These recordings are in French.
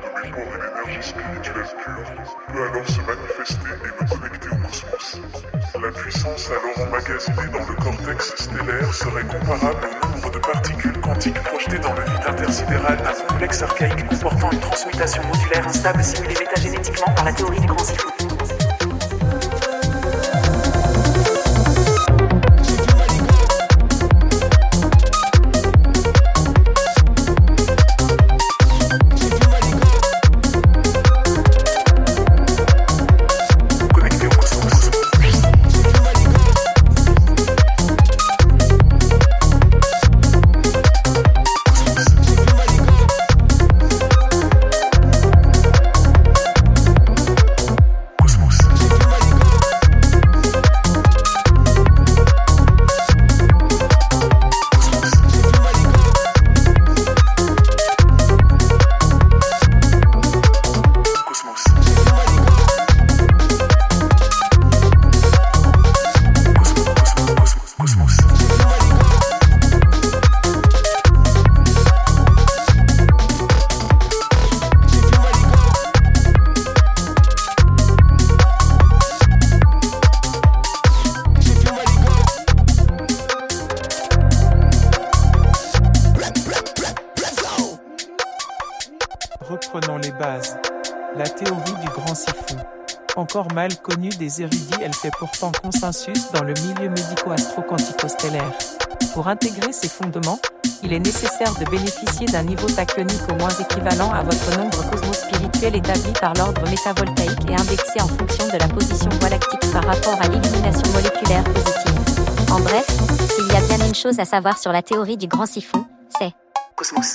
de et l'énergie spirituelle pure peut alors se manifester et me connecter au cosmos. La puissance alors emmagasinée dans le cortex stellaire serait comparable au nombre de particules quantiques projetées dans le vide intersidéral d'un complexe archaïque comportant une transmutation modulaire instable simulée métagénétiquement par la théorie du grand cycle. La théorie du grand siphon. Encore mal connue des érudits, elle fait pourtant consensus dans le milieu médico-astro-quantico-stellaire. Pour intégrer ces fondements, il est nécessaire de bénéficier d'un niveau tachyonique au moins équivalent à votre nombre cosmospirituel établi par l'ordre métavoltaïque et indexé en fonction de la position voie lactique par rapport à l'illumination moléculaire positive. En bref, s'il y a bien une chose à savoir sur la théorie du grand siphon, c'est. Cosmos,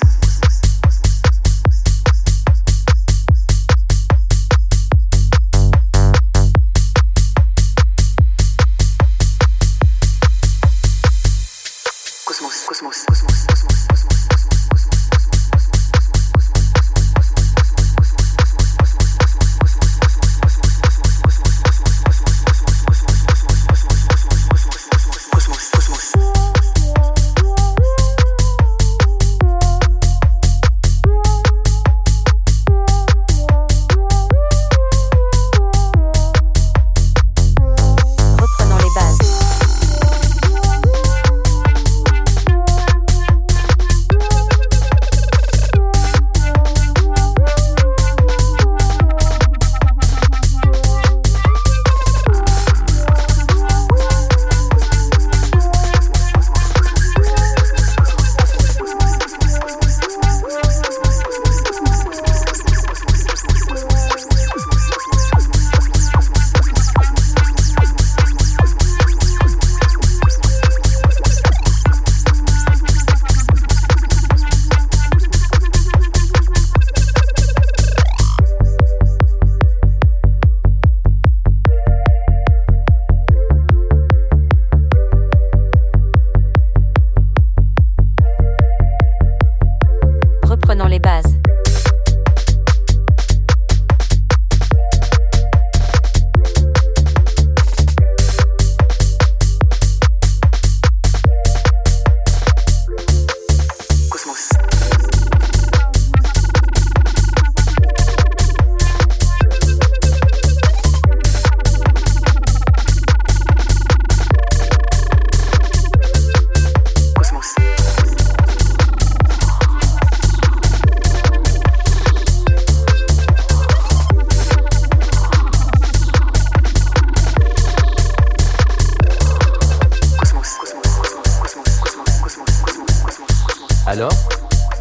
Alors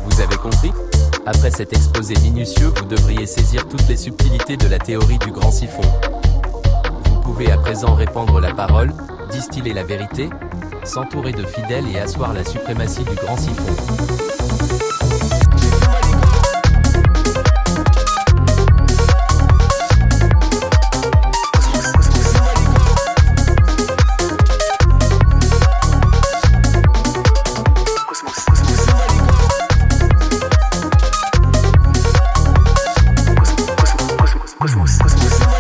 Vous avez compris? Après cet exposé minutieux, vous devriez saisir toutes les subtilités de la théorie du grand siphon. Vous pouvez à présent répandre la parole, distiller la vérité, s'entourer de fidèles et asseoir la suprématie du grand siphon. Cosmos. Cosmos.